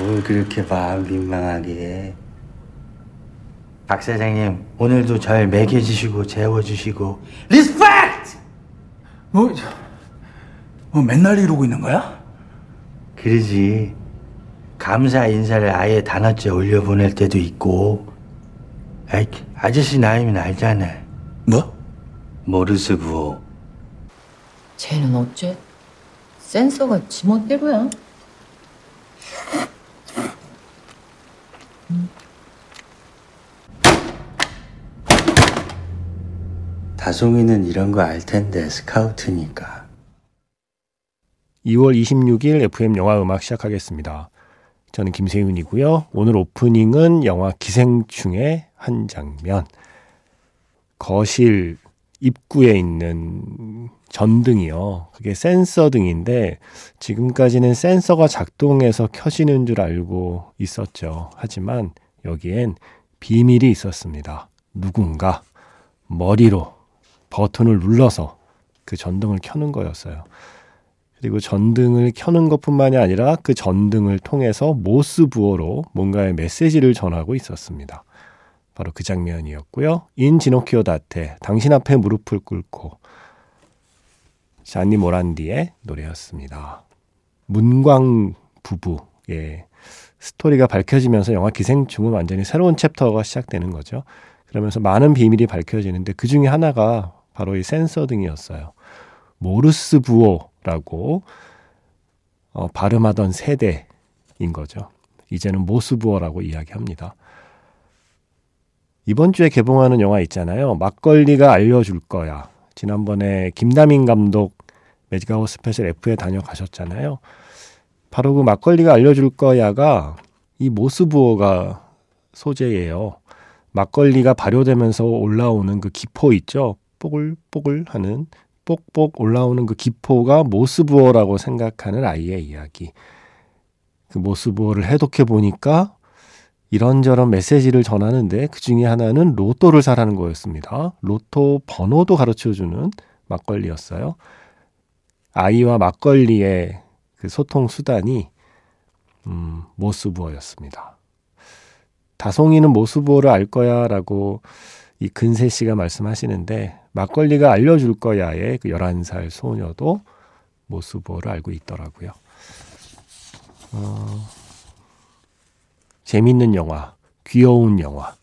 뭘 그렇게 봐 민망하게 박 사장님 오늘도 절 먹여주시고 재워주시고 respect! 뭐, 뭐 맨날 이러고 있는 거야? 그러지 감사 인사를 아예 단어째 올려보낼 때도 있고 아이, 아저씨 나이면 알잖아 뭐? 모르스 부호 쟤는 어째 센서가 지멋대로야? 다송이는 이런 거 알 텐데 스카우트니까 2월 26일 FM 영화 음악 시작하겠습니다. 저는 김세윤이고요. 오늘 오프닝은 영화 기생충의 한 장면. 거실 입구에 있는 전등이요. 그게 센서 등인데 지금까지는 센서가 작동해서 켜지는 줄 알고 있었죠. 하지만 여기엔 비밀이 있었습니다. 누군가 머리로 버튼을 눌러서 그 전등을 켜는 거였어요. 그리고 전등을 켜는 것뿐만이 아니라 그 전등을 통해서 모스부어로 뭔가의 메시지를 전하고 있었습니다. 바로 그 장면이었고요. In ginocchio da te, 당신 앞에 무릎을 꿇고 자니 모란디의 노래였습니다. 문광 부부의 스토리가 밝혀지면서 영화 기생충은 완전히 새로운 챕터가 시작되는 거죠. 그러면서 많은 비밀이 밝혀지는데 그 중에 하나가 바로 이 센서 등이었어요. 모르스 부호라고 어, 발음하던 세대인 거죠. 이제는 모스부호라고 이야기합니다. 이번 주에 개봉하는 영화 있잖아요. 막걸리가 알려줄 거야. 지난번에 김다민 감독 magic hour special F에 다녀가셨잖아요. 바로 그 막걸리가 알려줄 거야가 이 모스부호가 소재예요. 막걸리가 발효되면서 올라오는 그 기포 있죠? 뽀글뽀글 하는 뽁뽁 올라오는 그 기포가 모스부호라고 생각하는 아이의 이야기. 그 모스부어를 해독해 보니까 이런저런 메시지를 전하는데 그 중에 하나는 로또를 사라는 거였습니다. 로또 번호도 가르쳐 주는 막걸리였어요. 아이와 막걸리의 그 소통 수단이 음, 모스부어였습니다. 다송이는 모스부어를 알 거야라고 이 근세 씨가 말씀하시는데 막걸리가 알려줄 거야의 그 11살 소녀도 모스부어를 알고 있더라고요. 어, 재밌는 영화, 귀여운 영화,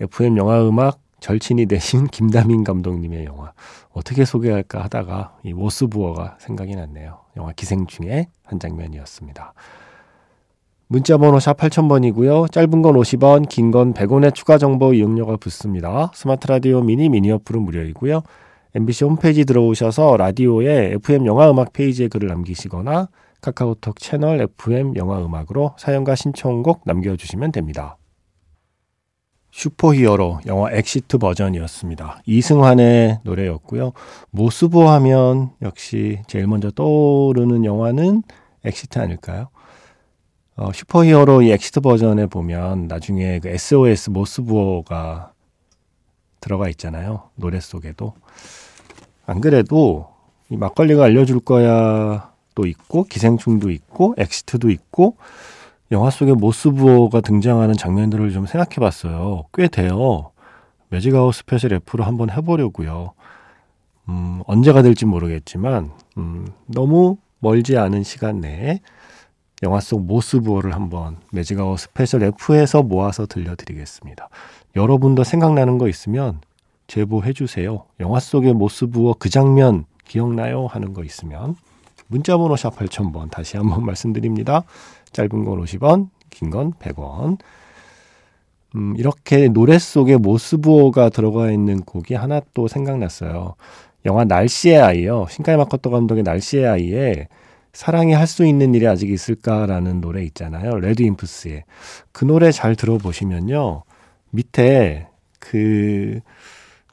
FM 영화 음악 절친이 되신 김다민 감독님의 영화 어떻게 소개할까 하다가 이 모스부어가 생각이 났네요. 영화 기생충의 한 장면이었습니다. 문자 번호 샵 8000번이고요. 짧은 건 50원, 긴 건 100원의 추가 정보 이용료가 붙습니다. 스마트 라디오 미니 미니 어플은 무료이고요. MBC 홈페이지 들어오셔서 라디오에 FM 영화 음악 페이지에 글을 남기시거나 카카오톡 채널 FM 영화 음악으로 사연과 신청곡 남겨주시면 됩니다. 슈퍼히어로 영화 엑시트 버전이었습니다. 이승환의 노래였고요. 모스부호 하면 역시 제일 먼저 떠오르는 영화는 엑시트 아닐까요? 어, 슈퍼히어로 이 엑시트 버전에 보면 나중에 그 SOS 모스부호가 들어가 있잖아요. 노래 속에도. 안 그래도 이 막걸리가 알려줄 거야 또 있고 기생충도 있고 엑시트도 있고 영화 속에 모스부호가 등장하는 장면들을 좀 생각해 봤어요. 꽤 돼요. magic hour special F로 한번 해보려고요. 음, 언제가 될지 모르겠지만 음, 너무 멀지 않은 시간 내에 영화 속 모스부호를 한번 magic hour special F에서 모아서 들려드리겠습니다. 여러분도 생각나는 거 있으면 제보해 주세요. 영화 속의 모스부어 그 장면 기억나요? 하는 거 있으면 문자번호 샵 8000번 다시 한번 말씀드립니다. 짧은 건 50원, 긴 건 100원. 음, 이렇게 노래 속에 모스부어가 들어가 있는 곡이 하나 또 생각났어요. 영화 날씨의 아이요. 신카이 마코토 감독의 날씨의 아이에 사랑이 할 수 있는 일이 아직 있을까라는 노래 있잖아요. 레드 인프스의. 그 노래 잘 들어보시면요. 밑에 그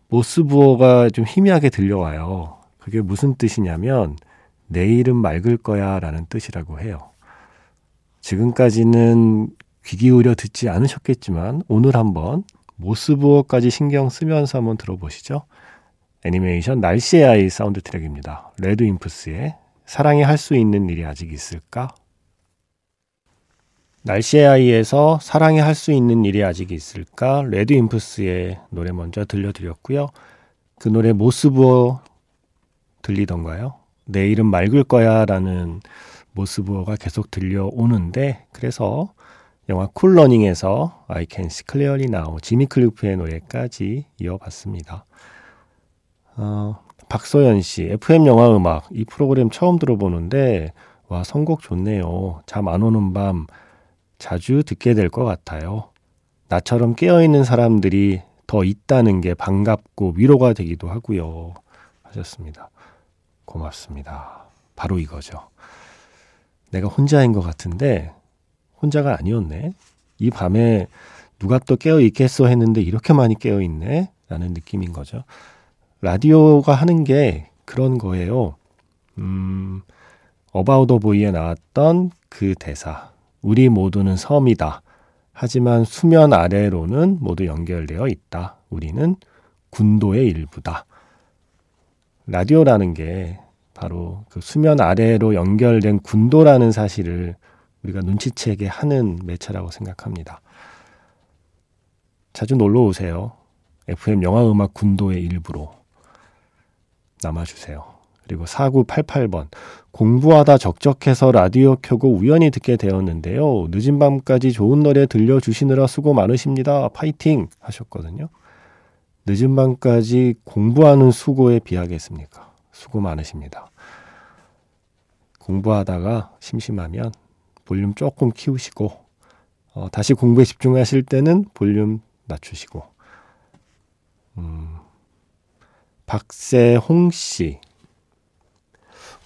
모스부호가 좀 희미하게 들려와요. 그게 무슨 뜻이냐면 내일은 맑을 거야 라는 뜻이라고 해요. 지금까지는 귀 기울여 듣지 않으셨겠지만 오늘 한번 모스부호까지 신경 쓰면서 한번 들어보시죠. 애니메이션 날씨의 아이 사운드 트랙입니다. RADWIMPS의 사랑이 할 수 있는 일이 아직 있을까? 날씨의 아이에서 사랑이 할 수 있는 일이 아직 있을까? RADWIMPS의 노래 먼저 들려드렸고요. 그 노래 모스부호 들리던가요? 내일은 맑을 거야 라는 모스부호가 계속 들려오는데 그래서 영화 쿨러닝에서 I Can See Clearly Now 지미 클리프의 노래까지 이어봤습니다. 어, 박소연 씨, FM 영화 음악 이 프로그램 처음 들어보는데 와 선곡 좋네요. 잠 안 오는 밤 자주 듣게 될 것 같아요. 나처럼 깨어있는 사람들이 더 있다는 게 반갑고 위로가 되기도 하고요. 하셨습니다. 고맙습니다. 바로 이거죠. 내가 혼자인 것 같은데 혼자가 아니었네. 이 밤에 누가 또 깨어 있겠어 했는데 이렇게 많이 깨어 있네. 라는 느낌인 거죠. 라디오가 하는 게 그런 거예요. 음, 어바우더 보이에 나왔던 그 대사. 우리 모두는 섬이다. 하지만 수면 아래로는 모두 연결되어 있다. 우리는 군도의 일부다. 라디오라는 게 바로 그 수면 아래로 연결된 군도라는 사실을 우리가 눈치채게 하는 매체라고 생각합니다. 자주 놀러 오세요. FM 영화음악 군도의 일부로 남아주세요. 그리고 4988번. 공부하다 적적해서 라디오 켜고 우연히 듣게 되었는데요. 늦은 밤까지 좋은 노래 들려주시느라 수고 많으십니다. 파이팅! 하셨거든요. 늦은 밤까지 공부하는 수고에 비하겠습니까? 수고 많으십니다. 공부하다가 심심하면 볼륨 조금 키우시고, 어, 다시 공부에 집중하실 때는 볼륨 낮추시고, 음, 박세홍 씨.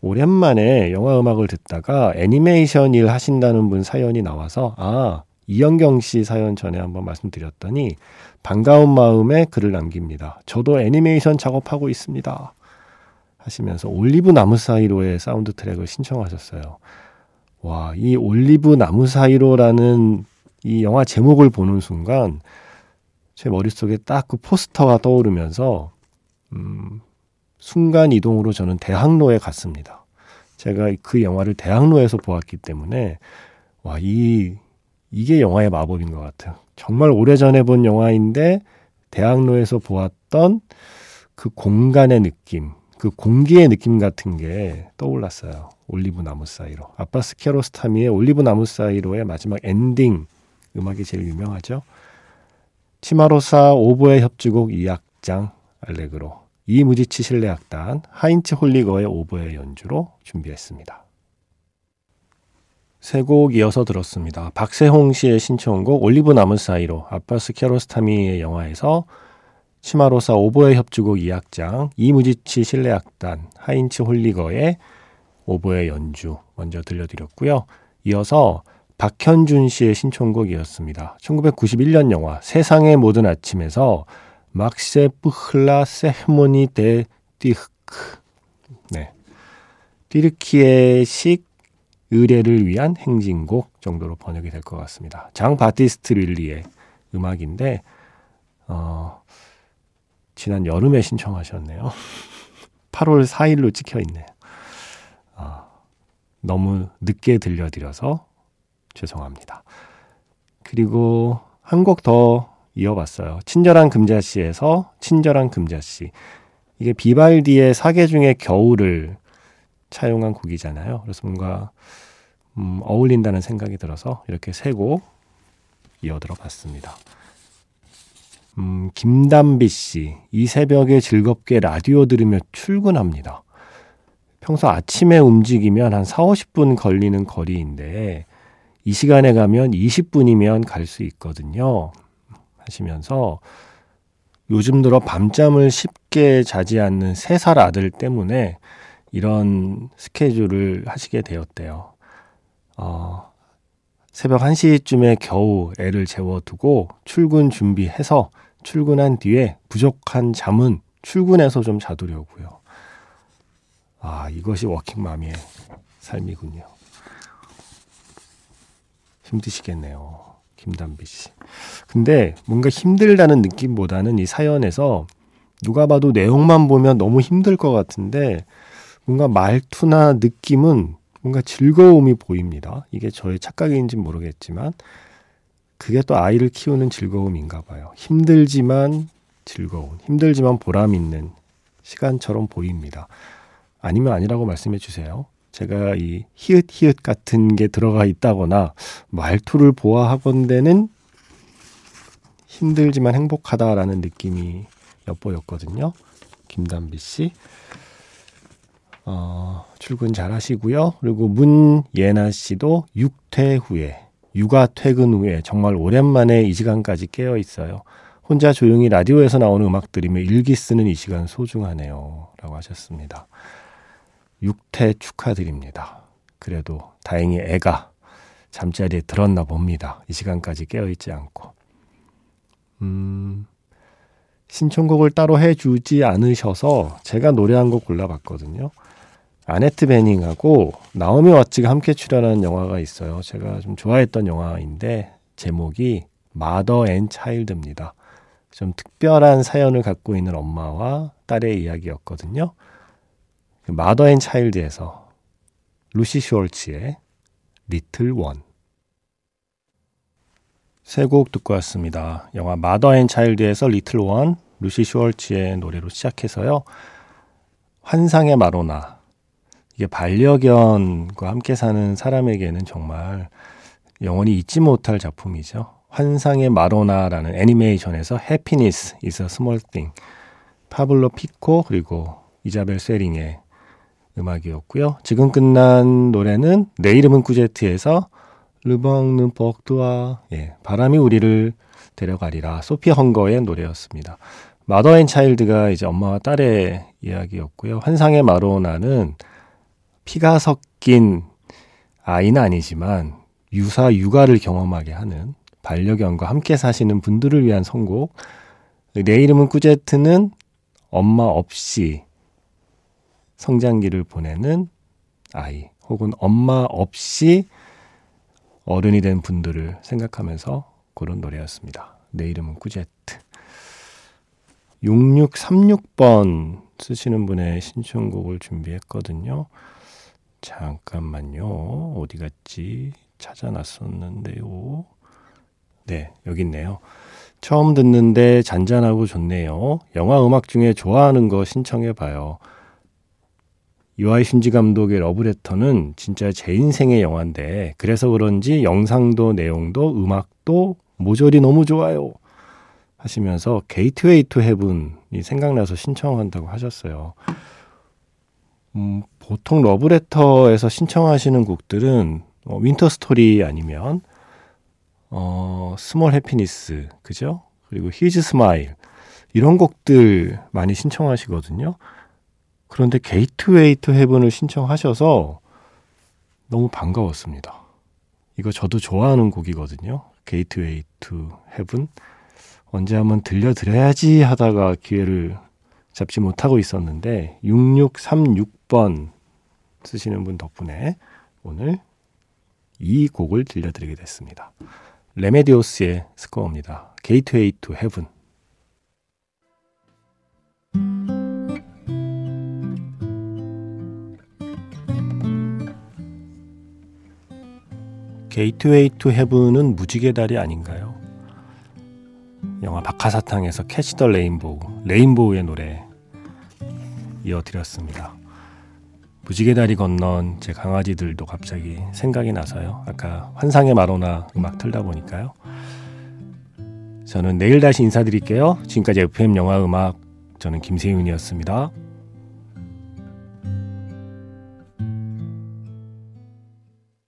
오랜만에 영화 음악을 듣다가 애니메이션 일 하신다는 분 사연이 나와서 아 이영경 씨 사연 전에 한번 말씀드렸더니 반가운 마음에 글을 남깁니다. 저도 애니메이션 작업하고 있습니다. 하시면서 올리브 나무 사이로의 사운드 트랙을 신청하셨어요. 와, 이 올리브 나무 사이로라는 이 영화 제목을 보는 순간 제 머릿속에 딱 그 포스터가 떠오르면서 음, 순간 이동으로 저는 대학로에 갔습니다. 제가 그 영화를 대학로에서 보았기 때문에 와, 이 이게 영화의 마법인 것 같아요. 정말 오래전에 본 영화인데 대학로에서 보았던 그 공간의 느낌, 그 공기의 느낌 같은 게 떠올랐어요. 올리브 나무 사이로. 아빠스 키아로스타미의 올리브 나무 사이로의 마지막 엔딩 음악이 제일 유명하죠. 치마로사 오보에 협주곡 2악장 알레그로 이무지치 실내악단 하인츠 홀리거의 오보에 연주로 준비했습니다. 세 곡 이어서 들었습니다. 박세홍 씨의 신청곡 올리브 나무 사이로 아빠스 키아로스타미의 영화에서 치마로사 오보에 협주곡 2악장 이무지치 실내악단 하인츠 홀리거의 오보에 연주 먼저 들려드렸고요. 이어서 박현준 씨의 신청곡이었습니다. 1991년 영화 세상의 모든 아침에서 막세 뿌흐라 세모니 데 띠흐크 네. 띠르키에식 의례를 위한 행진곡 정도로 번역이 될 것 같습니다. 장 바티스트 릴리의 음악인데 어, 지난 여름에 신청하셨네요. 8월 4일로 찍혀 있네요. 어, 너무 늦게 들려드려서 죄송합니다. 그리고 한 곡 더 이어봤어요. 친절한 금자씨에서 친절한 금자씨. 이게 비발디의 사계 중에 겨울을 차용한 곡이잖아요. 그래서 뭔가 음, 어울린다는 생각이 들어서 이렇게 세 곡 이어 들어 봤습니다. 음, 김담비 씨, 이 새벽에 즐겁게 라디오 들으며 출근합니다. 평소 아침에 움직이면 한 4, 50분 걸리는 거리인데, 이 시간에 가면 20분이면 갈 수 있거든요. 하시면서 요즘 들어 밤잠을 쉽게 자지 않는 세살 아들 때문에 이런 스케줄을 하시게 되었대요. 어, 새벽 1시쯤에 겨우 애를 재워두고 출근 준비해서 출근한 뒤에 부족한 잠은 출근해서 좀 자두려고요. 아, 이것이 워킹맘의 삶이군요. 힘드시겠네요. 김담비 씨. 근데 뭔가 힘들다는 느낌보다는 이 사연에서 누가 봐도 내용만 보면 너무 힘들 것 같은데 뭔가 말투나 느낌은 뭔가 즐거움이 보입니다. 이게 저의 착각인지 모르겠지만 그게 또 아이를 키우는 즐거움인가 봐요. 힘들지만 즐거운, 힘들지만 보람 있는 시간처럼 보입니다. 아니면 아니라고 말씀해 주세요. 제가 이 히읗 히읗 같은 게 들어가 있다거나 말투를 보아하건대는 힘들지만 행복하다라는 느낌이 엿보였거든요. 김담비 씨. 어, 출근 잘 하시고요. 그리고 문예나 씨도 육퇴 후에, 육아 퇴근 후에 정말 오랜만에 이 시간까지 깨어 있어요. 혼자 조용히 라디오에서 나오는 음악 들이며 일기 쓰는 이 시간 소중하네요. 라고 하셨습니다. 육퇴 축하드립니다. 그래도 다행히 애가 잠자리에 들었나 봅니다. 이 시간까지 깨어있지 않고. 음, 신청곡을 따로 해주지 않으셔서 제가 노래 한 곡 골라봤거든요. 아네트 베닝하고 나오미 왓츠가 함께 출연한 영화가 있어요. 제가 좀 좋아했던 영화인데 제목이 Mother and Child입니다. 좀 특별한 사연을 갖고 있는 엄마와 딸의 이야기였거든요. Mother and Child에서 루시 슈얼츠의 Little One. 세 곡 듣고 왔습니다. 영화 Mother and Child에서 Little One, 루시 슈얼츠의 노래로 시작해서요. 환상의 마로나. 이게 반려견과 함께 사는 사람에게는 정말 영원히 잊지 못할 작품이죠. 환상의 마로나라는 애니메이션에서 Happiness is a small thing. 파블로 피코 그리고 이자벨 세링의 음악이었고요. 지금 끝난 노래는 내 이름은 꾸제트에서 Le vent nous portera 예, 바람이 우리를 데려가리라 소피 헝거의 노래였습니다. Mother and Child가 이제 엄마와 딸의 이야기였고요. 환상의 마로나는 피가 섞인 아이는 아니지만 유사 육아를 경험하게 하는 반려견과 함께 사시는 분들을 위한 선곡. 내 이름은 꾸제트는 엄마 없이 성장기를 보내는 아이 혹은 엄마 없이 어른이 된 분들을 생각하면서 그런 노래였습니다. 내 이름은 꾸제트. 6636번 쓰시는 분의 신청곡을 준비했거든요. 잠깐만요. 어디 갔지? 찾아놨었는데요. 네, 여기 있네요. 처음 듣는데 잔잔하고 좋네요. 영화 음악 중에 좋아하는 거 신청해 봐요. 이와이 슌지 감독의 러브레터는 진짜 제 인생의 영화인데 그래서 그런지 영상도 내용도 음악도 모조리 너무 좋아요. 하시면서 Gateway to Heaven이 생각나서 신청한다고 하셨어요. 음, 보통 러브레터에서 신청하시는 곡들은 어, Winter Story 아니면 어, Small Happiness 그죠? 그리고 His Smile 이런 곡들 많이 신청하시거든요. 그런데 Gateway to Heaven을 신청하셔서 너무 반가웠습니다. 이거 저도 좋아하는 곡이거든요. Gateway to Heaven. 언제 한번 들려드려야지 하다가 기회를 잡지 못하고 있었는데 6636 번 쓰시는 분 덕분에 오늘 이 곡을 들려드리게 됐습니다. 레메디오스의 스코어입니다. Gateway to Heaven. Gateway to Heaven은 무지개 다리 아닌가요? 영화 박하사탕에서 Catch the Rainbow, 레인보우의 노래 이어드렸습니다. 무지개 다리 건넌 제 강아지들도 갑자기 생각이 나서요. 아까 환상의 마로나 음악 틀다 보니까요. 저는 내일 다시 인사드릴게요. 지금까지 FM 영화 음악 저는 김세윤이었습니다.